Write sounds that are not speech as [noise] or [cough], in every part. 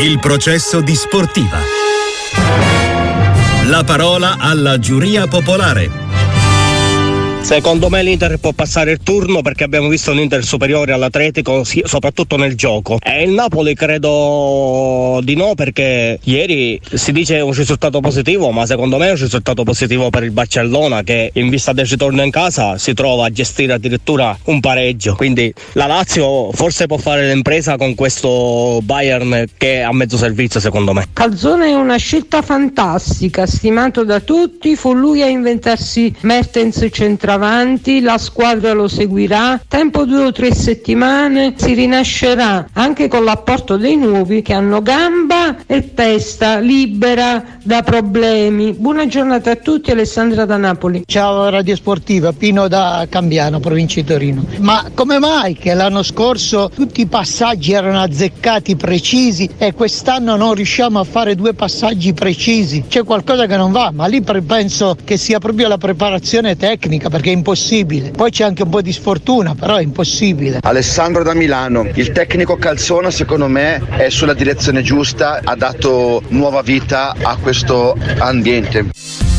Il processo di sportiva. La parola alla giuria popolare. Secondo me l'Inter può passare il turno perché abbiamo visto un Inter superiore all'Atletico, soprattutto nel gioco. E il Napoli credo di no perché ieri si dice un risultato positivo, ma secondo me è un risultato positivo per il Barcellona che in vista del ritorno in casa si trova a gestire addirittura un pareggio. Quindi la Lazio forse può fare l'impresa con questo Bayern che è a mezzo servizio secondo me. Calzone è una scelta fantastica, stimato da tutti, fu lui a inventarsi Mertens centrale avanti, la squadra lo seguirà, tempo due o tre settimane si rinascerà anche con l'apporto dei nuovi che hanno gamba e testa libera da problemi. Buona giornata a tutti, Alessandra da Napoli. Ciao Radio Sportiva, Pino da Cambiano, provincia di Torino. Ma come mai che l'anno scorso tutti i passaggi erano azzeccati, precisi e quest'anno non riusciamo a fare due passaggi precisi? C'è qualcosa che non va, ma lì penso che sia proprio la preparazione tecnica perché è impossibile. Poi c'è anche un po' di sfortuna, però è impossibile. Alessandro da Milano, il tecnico Calzona secondo me è sulla direzione giusta, ha dato nuova vita a questo ambiente.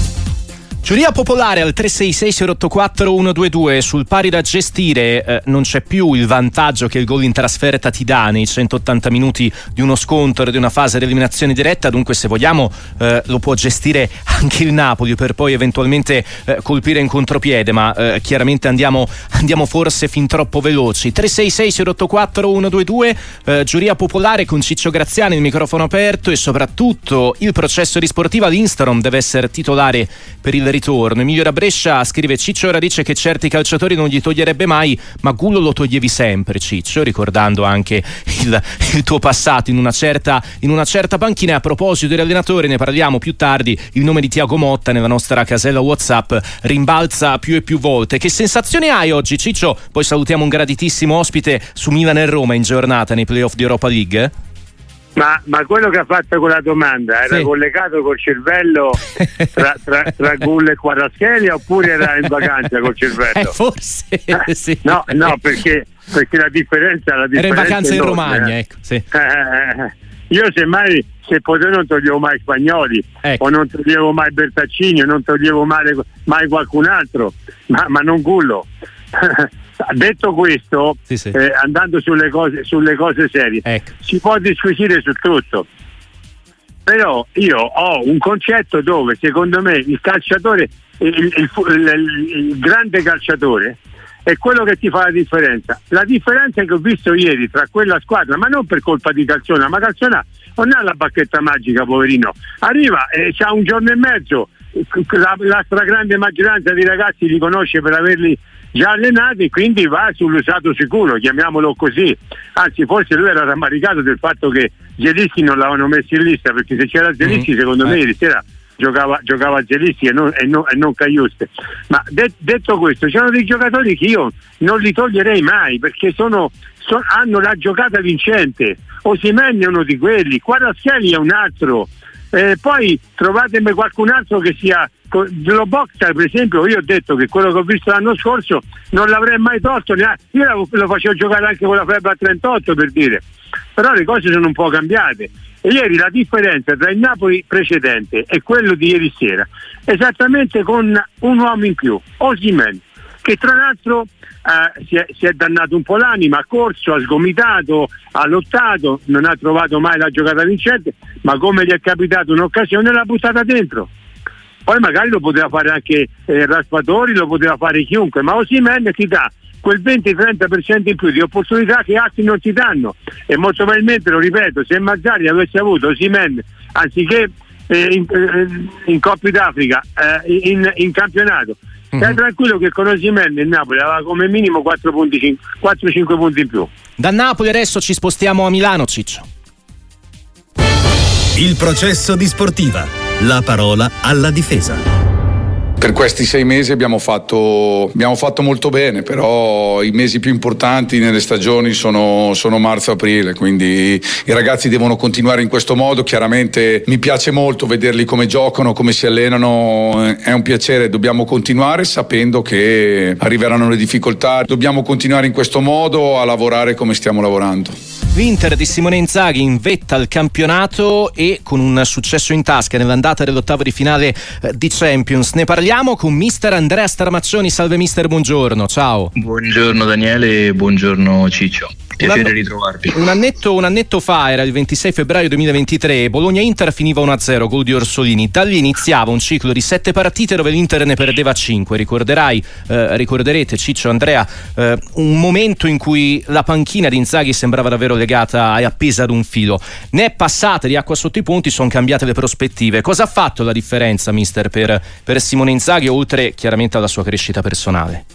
Giuria popolare al 366-084-122 sul pari da gestire eh, non c'è più il vantaggio che il gol in trasferta ti dà nei 180 minuti di uno scontro di una fase di eliminazione diretta. Dunque se vogliamo eh, lo può gestire anche il Napoli per poi eventualmente eh, colpire in contropiede ma eh, chiaramente andiamo, andiamo, forse fin troppo veloci. 366-084-122 eh, giuria popolare con Ciccio Graziani il microfono aperto e soprattutto il processo di sportiva l'Instagram deve essere titolare per il ritorno. Emilio da Brescia scrive Ciccio ora dice che certi calciatori non gli toglierebbe mai, ma Gullo lo toglievi sempre Ciccio, ricordando anche il, il tuo passato in una, certa, in una certa panchina. A proposito degli allenatori, ne parliamo più tardi, il nome di Tiago Motta nella nostra casella Whatsapp rimbalza più e più volte. Che sensazione hai oggi Ciccio? Poi salutiamo un graditissimo ospite su Milan e Roma in giornata nei playoff di Europa League. Ma, ma, quello che ha fatto quella domanda era sì. collegato col cervello [laughs] tra, tra, tra Gull e Quadraschelia oppure era in vacanza col cervello? Eh, forse eh, sì. No, no, perché, perché la, differenza, la differenza. Era in vacanza in Romagna, ecco. Sì. Eh, io semmai, se potevo non toglievo mai Spagnoli, ecco. o non toglievo mai Bertaccini, o non toglievo mai, mai qualcun altro, ma, ma non Gullo. [laughs] Detto questo, sì, sì. Eh, andando sulle cose, sulle cose serie, ecco. si può disquisire su tutto. Però io ho un concetto dove secondo me il calciatore, il, il, il, il grande calciatore, è quello che ti fa la differenza. La differenza che ho visto ieri tra quella squadra, ma non per colpa di Calzona, ma Calzona non ha la bacchetta magica, poverino. Arriva e ha un giorno e mezzo, la, la stragrande maggioranza dei ragazzi li conosce per averli già allenati, quindi va sull'usato sicuro, chiamiamolo così. Anzi, forse lui era rammaricato del fatto che Zelischi non l'avevano messo in lista, perché se c'era Zelischi, mm-hmm. secondo me, eh. ieri sera giocava, giocava Zelischi e non, e non, e non Cagliuste. Ma de- detto questo, c'erano dei giocatori che io non li toglierei mai perché sono, so- hanno la giocata vincente. Osimenni è uno di quelli, Quadraschiali è un altro. Eh, poi trovatemi qualcun altro che sia lo boxer per esempio io ho detto che quello che ho visto l'anno scorso non l'avrei mai tolto neanche. io lo facevo giocare anche con la febbre a 38 per dire però le cose sono un po' cambiate e ieri la differenza tra il Napoli precedente e quello di ieri sera esattamente con un uomo in più Osimen che tra l'altro eh, si, è, si, è, dannato un po' l'anima, ha corso, ha sgomitato, ha lottato, non ha trovato mai la giocata vincente, ma come gli è capitato un'occasione l'ha buttata dentro. Poi magari lo poteva fare anche eh, Raspatori, lo poteva fare chiunque, ma Osimen ti dà quel 20-30% in più di opportunità che altri non ti danno. E molto probabilmente, lo ripeto, se Mazzari avesse avuto Osimen anziché eh, in, eh, in Coppa d'Africa, eh, in, in campionato, Mm-hmm. Stai tranquillo che con Osimen il Napoli aveva come minimo 4-5 punti in più. Da Napoli adesso ci spostiamo a Milano, Ciccio. Il processo di sportiva. La parola alla difesa. Per questi sei mesi abbiamo fatto, abbiamo fatto, molto bene, però i mesi più importanti nelle stagioni sono, sono marzo-aprile, quindi i ragazzi devono continuare in questo modo. Chiaramente mi piace molto vederli come giocano, come si allenano, è un piacere, dobbiamo continuare sapendo che arriveranno le difficoltà, dobbiamo continuare in questo modo a lavorare come stiamo lavorando. L'Inter di Simone Inzaghi in vetta al campionato e con un successo in tasca nell'andata dell'ottavo di finale eh, di Champions. Ne parliamo con mister Andrea Starmaccioni. Salve mister, buongiorno. Ciao. Buongiorno Daniele buongiorno Ciccio. Piacere ritrovarvi. Un annetto, un annetto, fa, era il 26 febbraio 2023, Bologna-Inter finiva 1-0, gol di Orsolini. Da lì iniziava un ciclo di sette partite dove l'Inter ne perdeva 5. Ricorderai, eh, ricorderete Ciccio, Andrea, eh, un momento in cui la panchina di Inzaghi sembrava davvero legata e appesa ad un filo. Ne è passata di acqua sotto i ponti, sono cambiate le prospettive. Cosa ha fatto la differenza, mister, per, per Simone Inzaghi, oltre chiaramente alla sua crescita personale?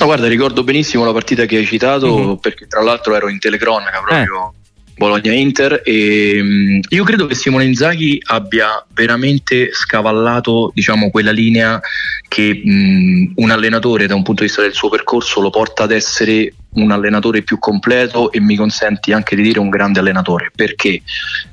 No, guarda, ricordo benissimo la partita che hai citato mm-hmm. perché tra l'altro ero in telecronaca proprio. Eh. Bologna-Inter e um, io credo che Simone Inzaghi abbia veramente scavallato diciamo, quella linea che um, un allenatore da un punto di vista del suo percorso lo porta ad essere un allenatore più completo e mi consenti anche di dire un grande allenatore. Perché?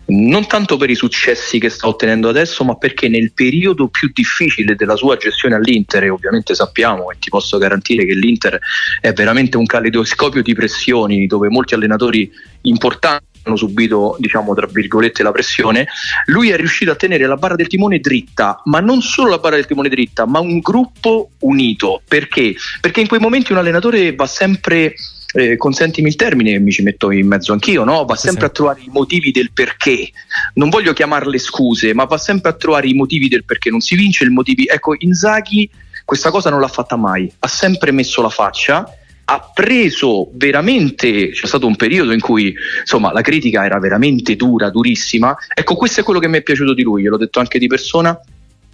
Non tanto per i successi che sta ottenendo adesso, ma perché nel periodo più difficile della sua gestione all'Inter, e ovviamente sappiamo e ti posso garantire che l'Inter è veramente un caleidoscopio di pressioni dove molti allenatori importanti hanno subito, diciamo, tra virgolette, la pressione, lui è riuscito a tenere la barra del timone dritta, ma non solo la barra del timone dritta, ma un gruppo unito. Perché? Perché in quei momenti un allenatore va sempre eh, consentimi il termine, mi ci metto in mezzo anch'io, no? va sempre a trovare i motivi del perché. Non voglio chiamarle scuse, ma va sempre a trovare i motivi del perché non si vince, il motivi. Ecco, Inzaghi questa cosa non l'ha fatta mai, ha sempre messo la faccia ha preso veramente, c'è stato un periodo in cui insomma la critica era veramente dura, durissima. Ecco, questo è quello che mi è piaciuto di lui, gliel'ho detto anche di persona.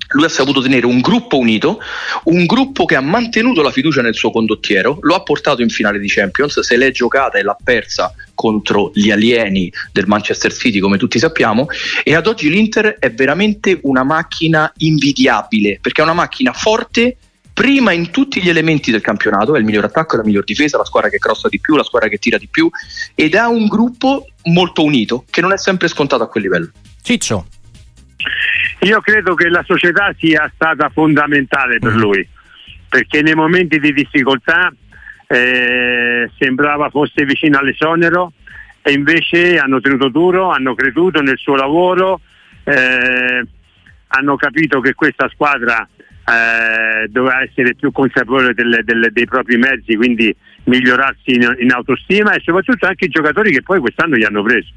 Lui ha saputo tenere un gruppo unito, un gruppo che ha mantenuto la fiducia nel suo condottiero, lo ha portato in finale di Champions, se l'è giocata e l'ha persa contro gli alieni del Manchester City, come tutti sappiamo, e ad oggi l'Inter è veramente una macchina invidiabile, perché è una macchina forte prima in tutti gli elementi del campionato, è il miglior attacco, è la miglior difesa, la squadra che crossa di più, la squadra che tira di più ed ha un gruppo molto unito che non è sempre scontato a quel livello. Ciccio. Io credo che la società sia stata fondamentale per mm. lui, perché nei momenti di difficoltà eh, sembrava fosse vicino all'esonero e invece hanno tenuto duro, hanno creduto nel suo lavoro, eh, hanno capito che questa squadra eh, doveva essere più consapevole delle, delle, dei propri mezzi, quindi migliorarsi in, in, autostima e soprattutto anche i giocatori che poi quest'anno gli hanno preso.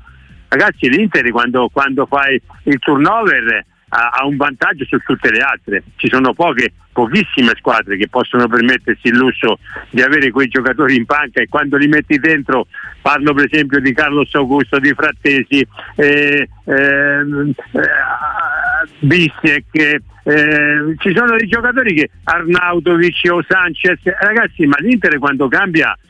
Ragazzi, l'Inter quando, quando fai il turnover ha, ha, un vantaggio su tutte le altre. Ci sono poche, pochissime squadre che possono permettersi il lusso di avere quei giocatori in panca e quando li metti dentro, parlo per esempio di Carlos Augusto, di Frattesi, eh, eh, Bissek, eh, ci sono dei giocatori che Arnautovic o Sanchez, ragazzi, ma l'Inter quando cambia eh,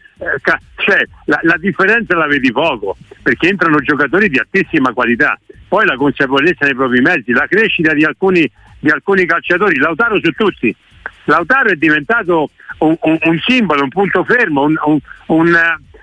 cioè, la, la, differenza la vedi poco perché entrano giocatori di altissima qualità. Poi la consapevolezza dei propri mezzi la crescita di alcuni, di alcuni calciatori. Lautaro su tutti. Lautaro è diventato un, un, un simbolo, un punto fermo un, un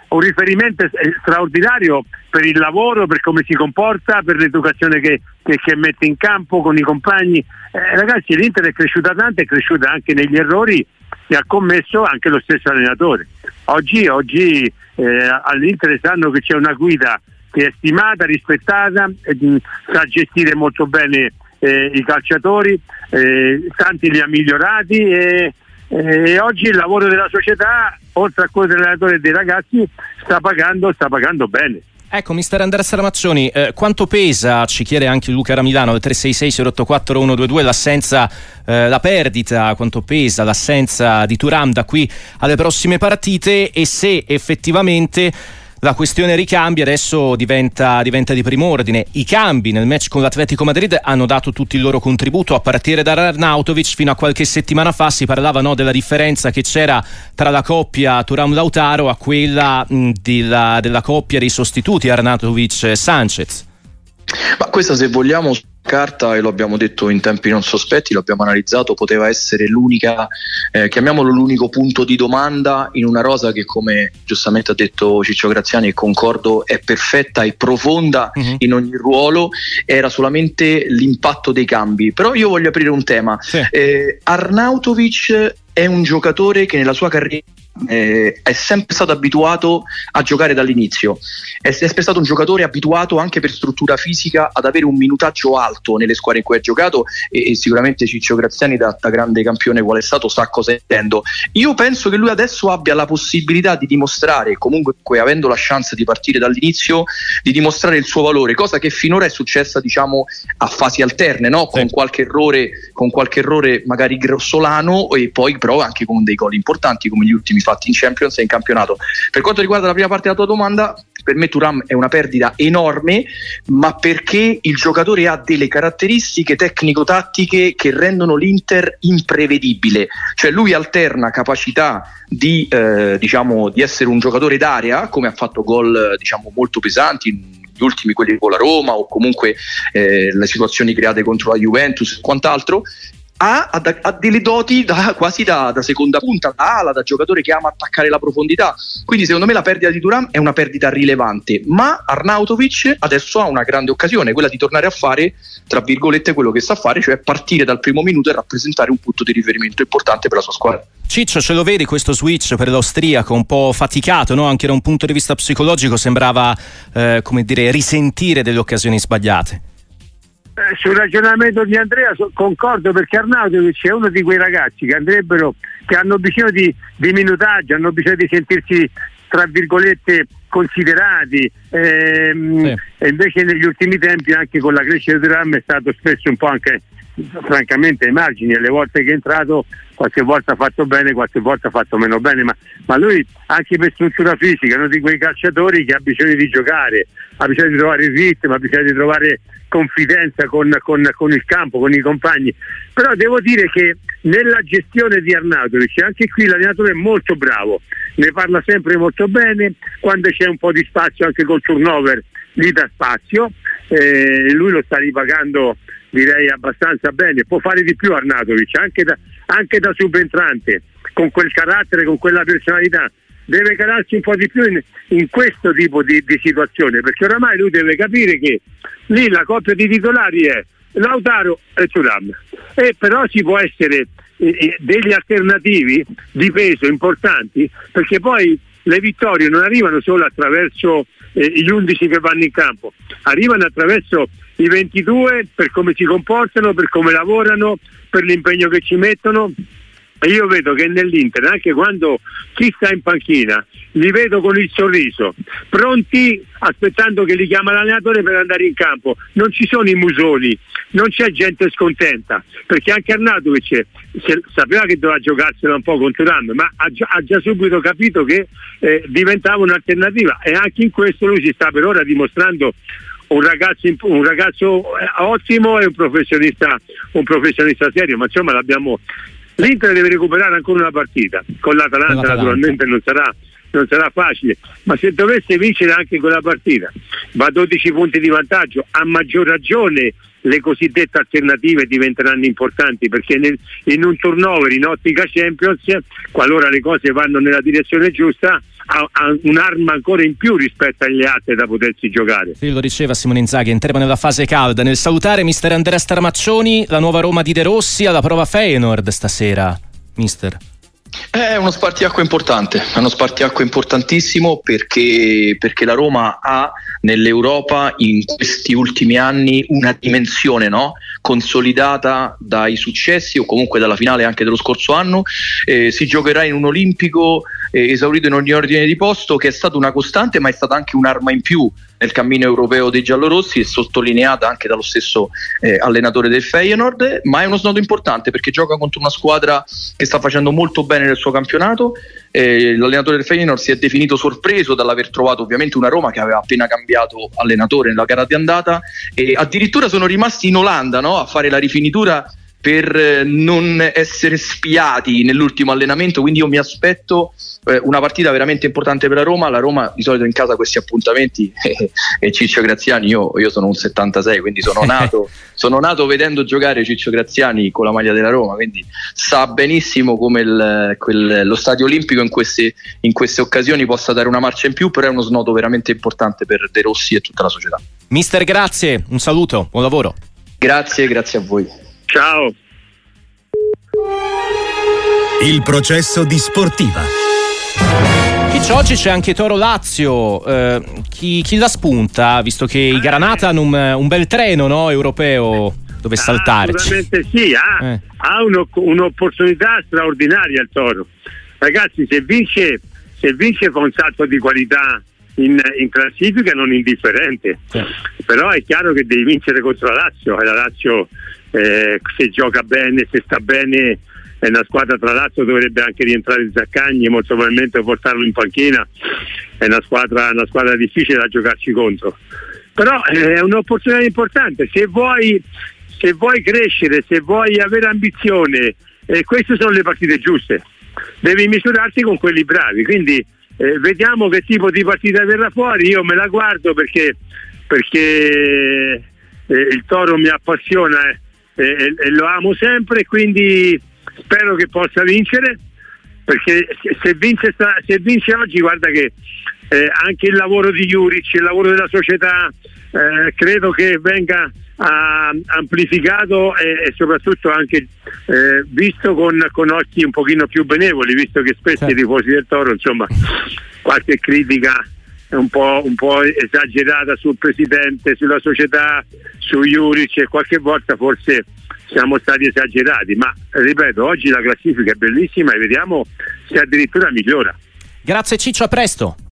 un riferimento straordinario per il lavoro, per come si comporta, per l'educazione che, che, che mette in campo con i compagni. Eh, ragazzi, l'Inter è cresciuta tanto, è cresciuta anche negli errori che ha commesso anche lo stesso allenatore. Oggi, oggi eh, all'Inter sanno che c'è una guida che è stimata, rispettata, eh, sa gestire molto bene eh, i calciatori, eh, tanti li ha migliorati e e oggi il lavoro della società, oltre a quello dell'allenatore e dei ragazzi, sta pagando, sta pagando bene. Ecco, mister Andrea Saramaccioni, eh, quanto pesa, ci chiede anche Luca Ramilano, al 366-084-122, l'assenza, eh, la perdita, quanto pesa l'assenza di Turam da qui alle prossime partite? E se effettivamente la questione ricambi adesso diventa, diventa, di prim'ordine. I cambi nel match con l'Atletico Madrid hanno dato tutto il loro contributo a partire da Arnautovic. Fino a qualche settimana fa si parlava no, della differenza che c'era tra la coppia Turam-Lautaro a quella mh, della, della coppia dei sostituti Arnautovic-Sanchez. Ma questa se vogliamo carta e lo abbiamo detto in tempi non sospetti, lo abbiamo analizzato, poteva essere l'unica, eh, chiamiamolo l'unico punto di domanda in una rosa che come giustamente ha detto Ciccio Graziani e concordo è perfetta e profonda uh-huh. in ogni ruolo, era solamente l'impatto dei cambi. Però io voglio aprire un tema. Sì. Eh, Arnautovic è un giocatore che nella sua carriera eh, è sempre stato abituato a giocare dall'inizio, è, sempre stato un giocatore abituato anche per struttura fisica ad avere un minutaggio alto nelle squadre in cui ha giocato e, e sicuramente Ciccio Graziani da, da, grande campione qual è stato sa cosa intendo. Io penso che lui adesso abbia la possibilità di dimostrare, comunque avendo la chance di partire dall'inizio, di dimostrare il suo valore, cosa che finora è successa diciamo a fasi alterne, no? con, qualche errore, con qualche errore magari grossolano e poi però anche con dei gol importanti come gli ultimi fatti in Champions e in campionato. Per quanto riguarda la prima parte della tua domanda, per me Turam è una perdita enorme, ma perché il giocatore ha delle caratteristiche tecnico-tattiche che rendono l'Inter imprevedibile. Cioè lui alterna capacità di, eh, diciamo, di essere un giocatore d'area, come ha fatto gol diciamo, molto pesanti gli ultimi quelli con la Roma o comunque eh, le situazioni create contro la Juventus e quant'altro ha, ha, ha, delle doti da, quasi da, da, seconda punta, da ala, da giocatore che ama attaccare la profondità. Quindi secondo me la perdita di Duran è una perdita rilevante, ma Arnautovic adesso ha una grande occasione, quella di tornare a fare, tra virgolette, quello che sa fare, cioè partire dal primo minuto e rappresentare un punto di riferimento importante per la sua squadra. Ciccio, ce lo vedi questo switch per l'austriaco un po' faticato, no? anche da un punto di vista psicologico sembrava eh, come dire, risentire delle occasioni sbagliate. Eh, sul ragionamento di Andrea so, concordo perché Arnautovic è uno di quei ragazzi che andrebbero, che hanno bisogno di, di minutaggio, hanno bisogno di sentirsi tra virgolette considerati ehm, sì. e invece negli ultimi tempi anche con la crescita del RAM è stato spesso un po' anche francamente ai margini, alle volte che è entrato qualche volta ha fatto bene, qualche volta ha fatto meno bene, ma, ma lui anche per struttura fisica è uno di quei calciatori che ha bisogno di giocare, ha bisogno di trovare il ritmo, ha bisogno di trovare confidenza con, con, con, il campo, con i compagni. Però devo dire che nella gestione di Arnautovic, anche qui l'allenatore è molto bravo, ne parla sempre molto bene, quando c'è un po' di spazio anche col turnover gli dà spazio, eh, lui lo sta ripagando direi abbastanza bene, può fare di più Arnautovic, anche da, anche da subentrante, con quel carattere, con quella personalità. Deve calarsi un po' di più in, in questo tipo di, di, situazione, perché oramai lui deve capire che lì la coppia di titolari è Lautaro e Turam, e però ci può essere eh, eh, degli alternativi di peso importanti, perché poi le vittorie non arrivano solo attraverso eh, gli 11 che vanno in campo, arrivano attraverso i 22 per come si comportano, per come lavorano, per l'impegno che ci mettono io vedo che nell'Inter, anche quando chi sta in panchina, li vedo con il sorriso, pronti aspettando che li chiama l'allenatore per andare in campo. Non ci sono i musoni, non c'è gente scontenta, perché anche Arnautovic sapeva che doveva giocarsela un po' contro Ram, ma ha già, ha già, subito capito che eh, diventava un'alternativa e anche in questo lui si sta per ora dimostrando un ragazzo, un ragazzo eh, ottimo e un professionista, un professionista serio, ma insomma l'abbiamo, L'Inter deve recuperare ancora una partita, con l'Atalanta, con l'Atalanta. naturalmente non sarà, non sarà, facile, ma se dovesse vincere anche quella partita va a 12 punti di vantaggio, a maggior ragione le cosiddette alternative diventeranno importanti perché nel, in un turnover in ottica Champions, qualora le cose vanno nella direzione giusta, ha, ha, un'arma ancora in più rispetto alle altre da potersi giocare. Sì, lo diceva Simone Inzaghi, entriamo nella fase calda. Nel salutare mister Andrea Starmaccioni, la nuova Roma di De Rossi alla prova Feyenoord stasera, mister. È uno spartiacque importante, è uno spartiacque importantissimo perché, perché, la Roma ha nell'Europa in questi ultimi anni una dimensione no? consolidata dai successi o comunque dalla finale anche dello scorso anno. Eh, si giocherà in un olimpico eh, esaurito in ogni ordine di posto che è stata una costante ma è stata anche un'arma in più nel cammino europeo dei giallorossi e sottolineata anche dallo stesso eh, allenatore del Feyenoord, ma è uno snodo importante perché gioca contro una squadra che sta facendo molto bene nel suo campionato. Eh, l'allenatore del Feyenoord si è definito sorpreso dall'aver trovato ovviamente una Roma che aveva appena cambiato allenatore nella gara di andata e addirittura sono rimasti in Olanda no? a fare la rifinitura per eh, non essere spiati nell'ultimo allenamento, quindi io mi aspetto eh, una partita veramente importante per la Roma, la Roma di solito in casa questi appuntamenti [laughs] eh, e Ciccio Graziani, io, io, sono un 76, quindi sono nato, [laughs] sono nato, vedendo giocare Ciccio Graziani con la maglia della Roma, quindi sa benissimo come il, quel, lo stadio olimpico in queste, in queste occasioni possa dare una marcia in più, però è uno snodo veramente importante per De Rossi e tutta la società. Mister, grazie, un saluto, buon lavoro. Grazie, grazie a voi. Ciao. Il processo di Sportiva. Ciccio, oggi c'è anche Toro Lazio. Eh, chi, chi, la spunta, visto che i Granata hanno un, un bel treno no, europeo dove saltare? Assolutamente sì, ha, eh. ha uno, un'opportunità straordinaria il Toro. Ragazzi, se vince, se vince fa un salto di qualità in, in classifica non indifferente. Sì. Però è chiaro che devi vincere contro la Lazio. E la Lazio eh, se gioca bene, se sta bene è una squadra tra l'altro dovrebbe anche rientrare in Zaccagni molto probabilmente portarlo in panchina. È una squadra, una squadra difficile da giocarci contro. Però eh, è un'opportunità importante. Se vuoi, se vuoi crescere se vuoi avere ambizione eh, queste sono le partite giuste. Devi misurarti con quelli bravi. Quindi eh, vediamo che tipo di partita verrà fuori. Io me la guardo perché, perché eh, il Toro mi appassiona eh, e, e lo amo sempre quindi spero che possa vincere perché se vince, se vince oggi guarda che eh, anche il lavoro di Juric, il lavoro della società eh, credo che venga ah, amplificato e, e, soprattutto anche eh, visto con, con, occhi un pochino più benevoli visto che spesso certo. i tifosi del Toro insomma qualche critica un po', un po', esagerata sul presidente, sulla società, su Juric e qualche volta forse siamo stati esagerati, ma ripeto, oggi la classifica è bellissima e vediamo se addirittura migliora. Grazie Ciccio, a presto.